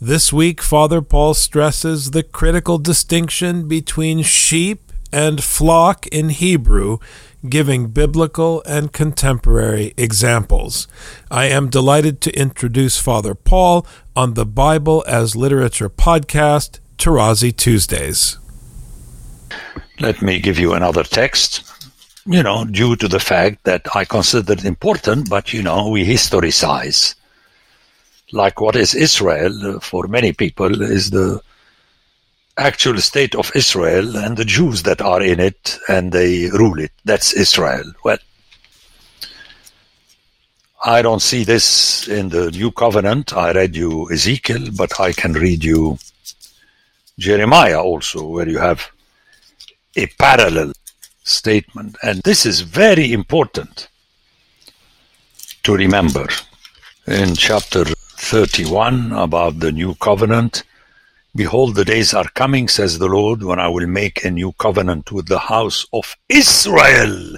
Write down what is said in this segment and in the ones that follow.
This week, Father Paul stresses the critical distinction between sheep and flock in Hebrew, giving biblical and contemporary examples. I am delighted to introduce Father Paul on the Bible as Literature podcast, Tarazi Tuesdays. Let me give you another text, you know, due to the fact that I consider it important, but, you know, we historicize. Like what is Israel uh, for many people is the actual state of Israel and the Jews that are in it and they rule it. That's Israel. Well, I don't see this in the New Covenant. I read you Ezekiel, but I can read you Jeremiah also, where you have a parallel statement. And this is very important to remember. In chapter 31 about the new covenant, Behold, the days are coming, says the Lord, when I will make a new covenant with the house of Israel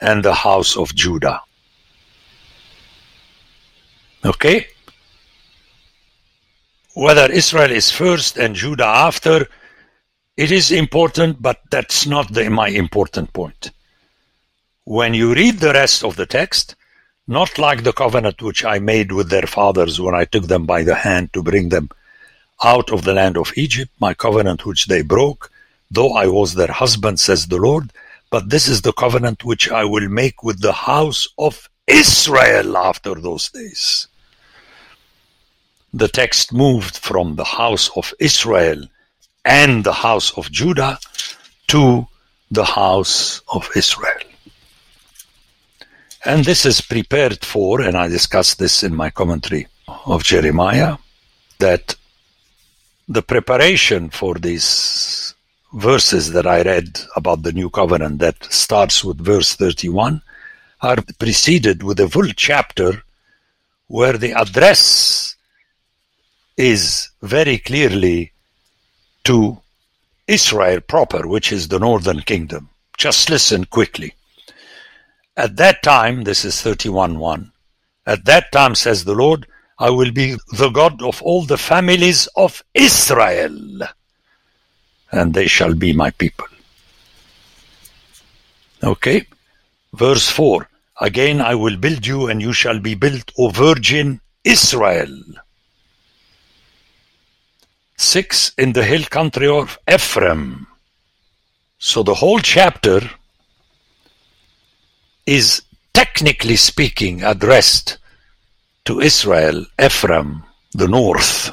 and the house of Judah. Okay? Whether Israel is first and Judah after, it is important, but that's not the, my important point. When you read the rest of the text, not like the covenant which I made with their fathers when I took them by the hand to bring them out of the land of Egypt, my covenant which they broke, though I was their husband, says the Lord, but this is the covenant which I will make with the house of Israel after those days. The text moved from the house of Israel and the house of Judah to the house of Israel. And this is prepared for, and I discussed this in my commentary of Jeremiah, that the preparation for these verses that I read about the new covenant that starts with verse 31 are preceded with a full chapter where the address is very clearly to Israel proper, which is the northern kingdom. Just listen quickly. At that time, this is 31.1, at that time, says the Lord, I will be the God of all the families of Israel, and they shall be my people. Okay? Verse 4 Again I will build you, and you shall be built, O virgin Israel. 6 in the hill country of Ephraim. So the whole chapter is technically speaking addressed to Israel, Ephraim, the north.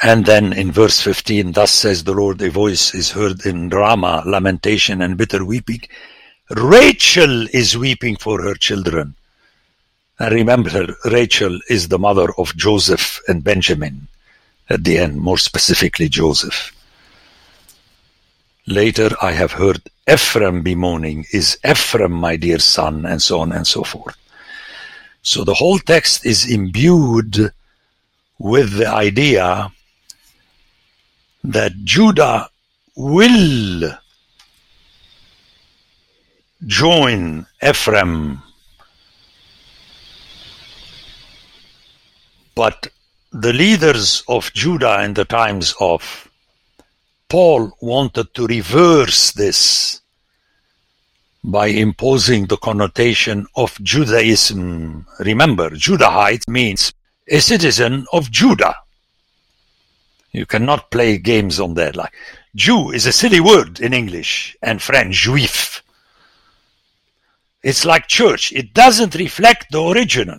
And then in verse 15, thus says the Lord, a voice is heard in Ramah, lamentation and bitter weeping. Rachel is weeping for her children. And remember, Rachel is the mother of Joseph and Benjamin at the end, more specifically Joseph. Later I have heard Ephraim bemoaning, Is Ephraim my dear son? and so on and so forth. So the whole text is imbued with the idea that Judah will join Ephraim, but the leaders of Judah in the times of Paul wanted to reverse this by imposing the connotation of Judaism. Remember, Judahite means a citizen of Judah. You cannot play games on that. Like Jew is a silly word in English and French, juif. It's like church. It doesn't reflect the original.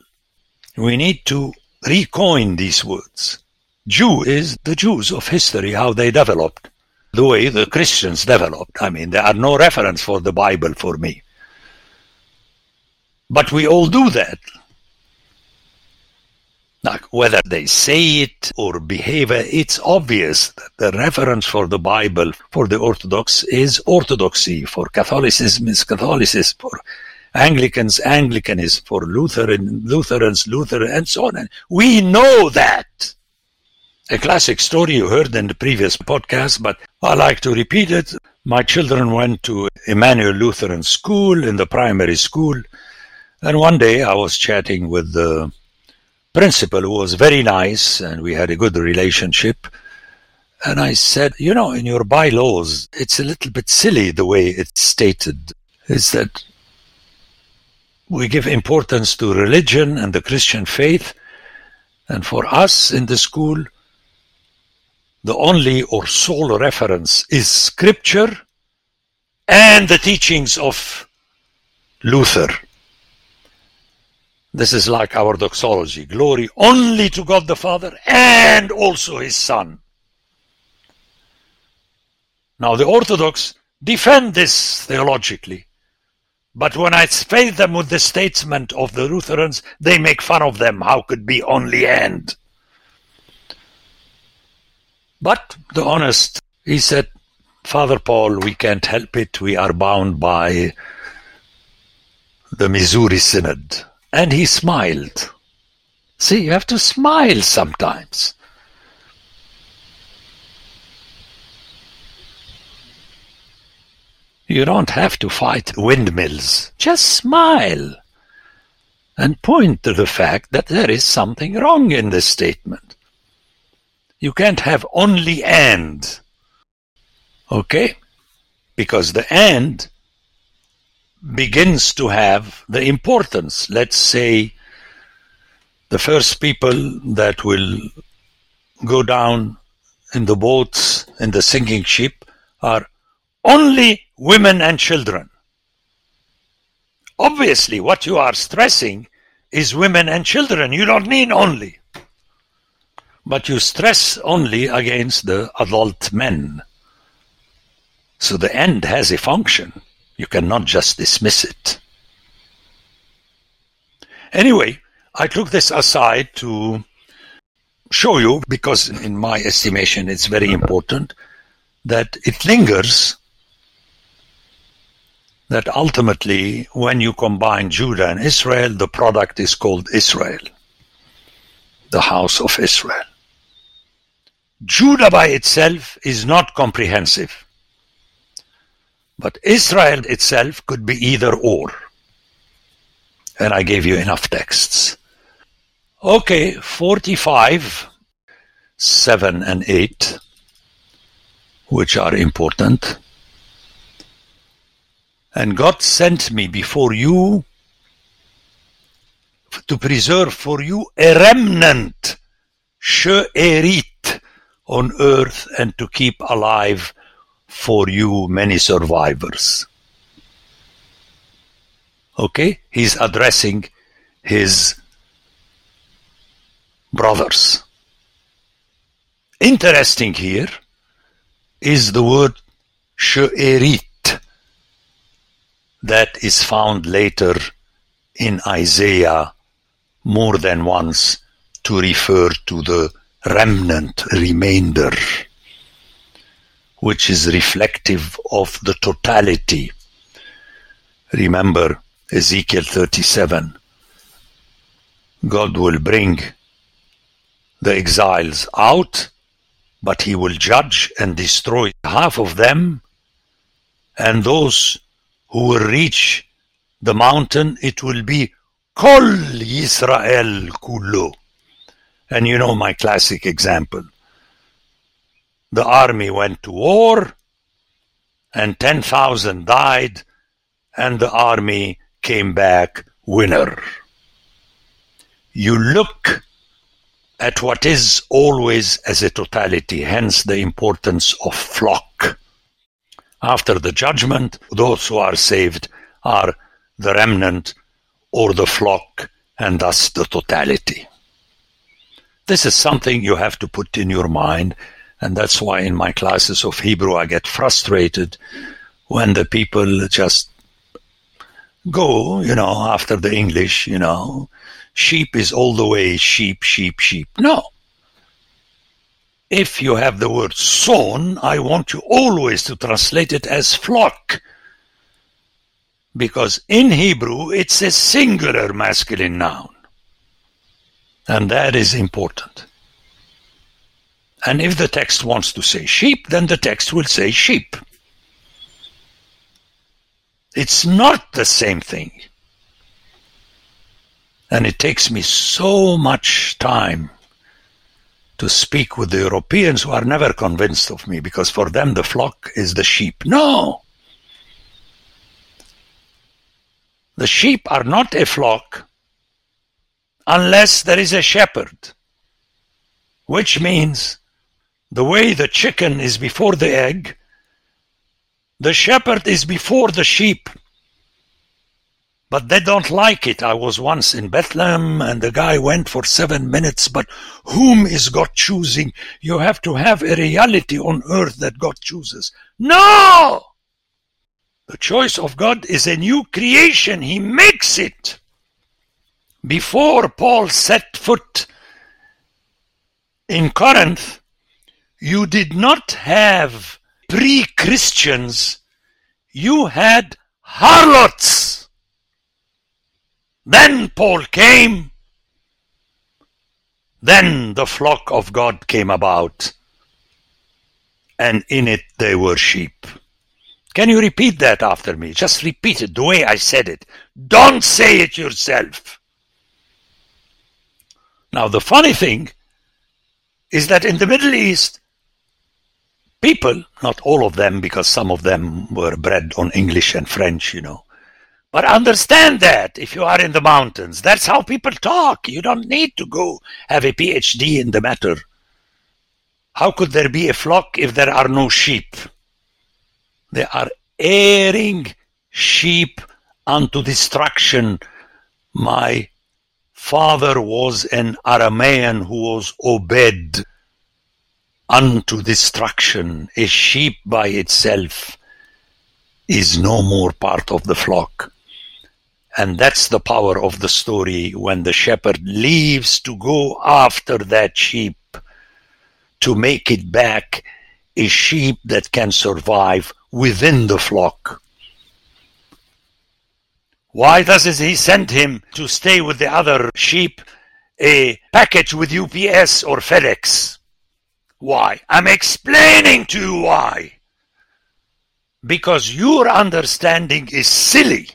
We need to recoin these words. Jew is the Jews of history, how they developed the way the Christians developed. I mean, there are no reference for the Bible for me. But we all do that. Like whether they say it or behave, it's obvious that the reference for the Bible for the Orthodox is orthodoxy, for Catholicism is Catholicism, for Anglicans, Anglicanism, for Lutheran, Lutherans, Luther, and so on. We know that. A classic story you heard in the previous podcast, but I like to repeat it. My children went to Emmanuel Lutheran School in the primary school, and one day I was chatting with the principal who was very nice and we had a good relationship. And I said, you know, in your bylaws, it's a little bit silly the way it's stated. Is that we give importance to religion and the Christian faith. And for us in the school, the only or sole reference is scripture and the teachings of Luther. This is like our doxology glory only to God the Father and also His Son. Now, the Orthodox defend this theologically, but when I face them with the statement of the Lutherans, they make fun of them. How could be only and? But the honest, he said, Father Paul, we can't help it. We are bound by the Missouri Synod. And he smiled. See, you have to smile sometimes. You don't have to fight windmills. Just smile and point to the fact that there is something wrong in this statement. You can't have only and. Okay? Because the and begins to have the importance. Let's say the first people that will go down in the boats in the sinking ship are only women and children. Obviously, what you are stressing is women and children. You don't mean only. But you stress only against the adult men. So the end has a function. You cannot just dismiss it. Anyway, I took this aside to show you, because in my estimation it's very important, that it lingers that ultimately, when you combine Judah and Israel, the product is called Israel, the house of Israel. Judah by itself is not comprehensive, but Israel itself could be either or. And I gave you enough texts. Okay, 45, 7 and 8, which are important. And God sent me before you to preserve for you a remnant, she'erit, on earth and to keep alive for you many survivors. Okay? He's addressing his brothers. Interesting here is the word she'erit that is found later in Isaiah more than once to refer to the remnant remainder, which is reflective of the totality. Remember Ezekiel 37. God will bring the exiles out, but he will judge and destroy half of them, and those who will reach the mountain, it will be Kol Yisrael Kullo. And you know my classic example. The army went to war, and 10,000 died, and the army came back winner. You look at what is always as a totality, hence the importance of flock. After the judgment, those who are saved are the remnant or the flock, and thus the totality. This is something you have to put in your mind, and that's why in my classes of Hebrew I get frustrated when the people just go, you know, after the English, you know, sheep is all the way sheep, sheep, sheep. No. If you have the word son, I want you always to translate it as flock. Because in Hebrew, it's a singular masculine noun. And that is important. And if the text wants to say sheep, then the text will say sheep. It's not the same thing. And it takes me so much time to speak with the Europeans who are never convinced of me because for them the flock is the sheep. No! The sheep are not a flock unless there is a shepherd, which means the way the chicken is before the egg, the shepherd is before the sheep. But they don't like it. I was once in Bethlehem and the guy went for seven minutes, but whom is God choosing? You have to have a reality on earth that God chooses. No! The choice of God is a new creation. He makes it. Before Paul set foot in Corinth, you did not have pre-Christians, you had harlots. Then Paul came, then the flock of God came about, and in it they were sheep. Can you repeat that after me? Just repeat it the way I said it. Don't say it yourself. Now, the funny thing is that in the Middle East, people, not all of them, because some of them were bred on English and French, you know. But understand that if you are in the mountains, that's how people talk. You don't need to go have a PhD in the matter. How could there be a flock if there are no sheep? They are erring sheep unto destruction. My father was an Aramean who was obeyed unto destruction. A sheep by itself is no more part of the flock. And that's the power of the story when the shepherd leaves to go after that sheep to make it back a sheep that can survive within the flock. Why does he send him to stay with the other sheep a package with UPS or FedEx? Why? I'm explaining to you why. Because your understanding is silly.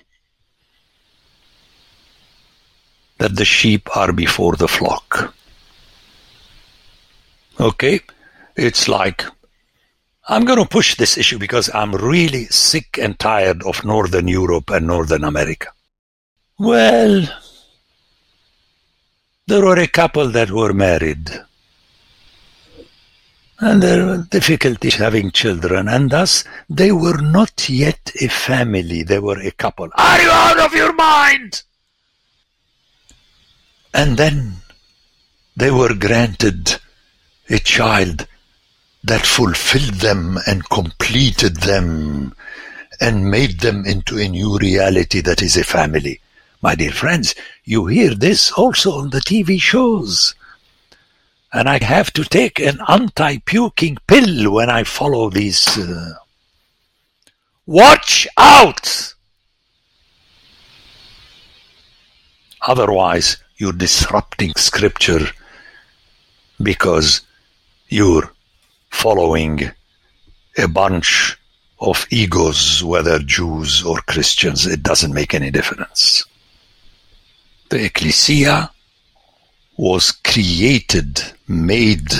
That the sheep are before the flock. Okay? It's like, I'm going to push this issue because I'm really sick and tired of Northern Europe and Northern America. Well, there were a couple that were married and there were difficulties having children, and thus they were not yet a family, they were a couple. Are you out of your mind? And then they were granted a child that fulfilled them and completed them and made them into a new reality that is a family. My dear friends, you hear this also on the TV shows and I have to take an anti-puking pill when I follow these. Uh... Watch out! Otherwise, you're disrupting scripture because you're following a bunch of egos, whether Jews or Christians. It doesn't make any difference. The Ecclesia was created, made,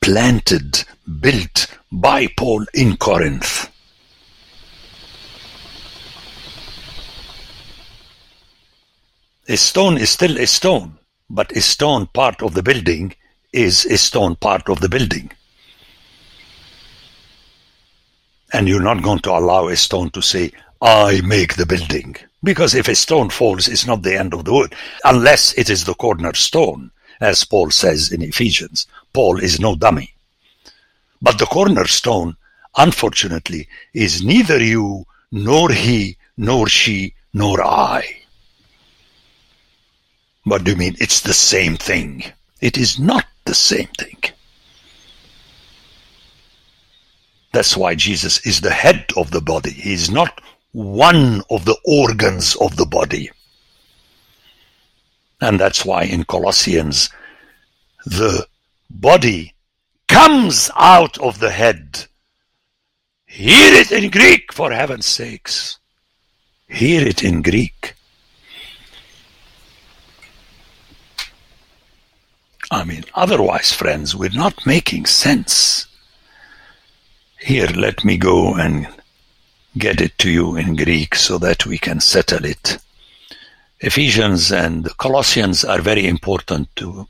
planted, built by Paul in Corinth. A stone is still a stone, but a stone part of the building is a stone part of the building. And you're not going to allow a stone to say, I make the building. Because if a stone falls, it's not the end of the wood, unless it is the cornerstone as Paul says in Ephesians. Paul is no dummy. But the cornerstone, unfortunately, is neither you, nor he, nor she, nor I. What do you mean? It's the same thing. It is not the same thing. That's why Jesus is the head of the body. He is not one of the organs of the body. And that's why in Colossians, the body comes out of the head. Hear it in Greek, for heaven's sakes. Hear it in Greek. I mean, otherwise, friends, we're not making sense. Here, let me go and get it to you in Greek so that we can settle it. Ephesians and Colossians are very important to,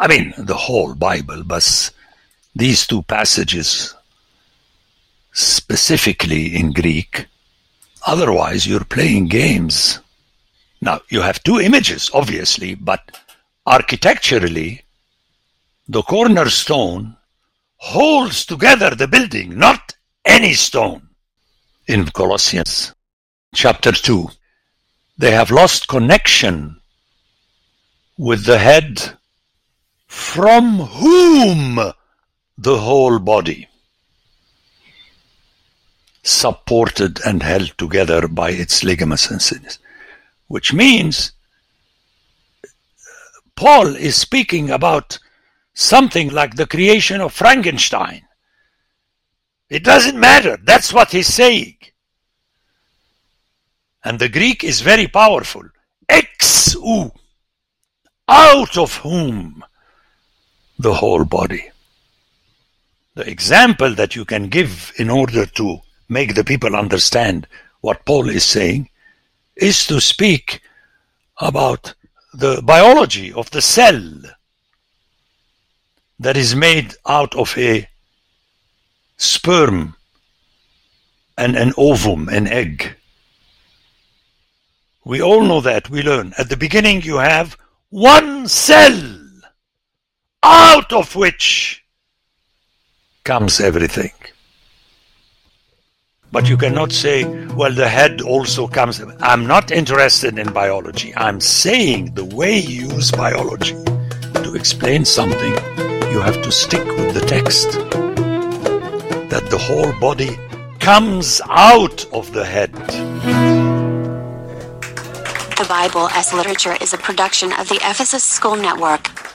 I mean, the whole Bible, but these two passages specifically in Greek. Otherwise, you're playing games. Now, you have two images, obviously, but architecturally, the cornerstone holds together the building, not any stone. In Colossians chapter 2, they have lost connection with the head from whom the whole body, supported and held together by its ligaments and sinews, which means Paul is speaking about something like the creation of Frankenstein. It doesn't matter. That's what he's saying. And the Greek is very powerful. Ex ou, out of whom the whole body. The example that you can give in order to make the people understand what Paul is saying is to speak about the biology of the cell that is made out of a sperm and an ovum, an egg. We all know that, we learn. At the beginning you have one cell out of which comes everything. But you cannot say, well, the head also comes. I'm not interested in biology. I'm saying the way you use biology to explain something, you have to stick with the text. That the whole body comes out of the head. The Bible as Literature is a production of the Ephesus School Network.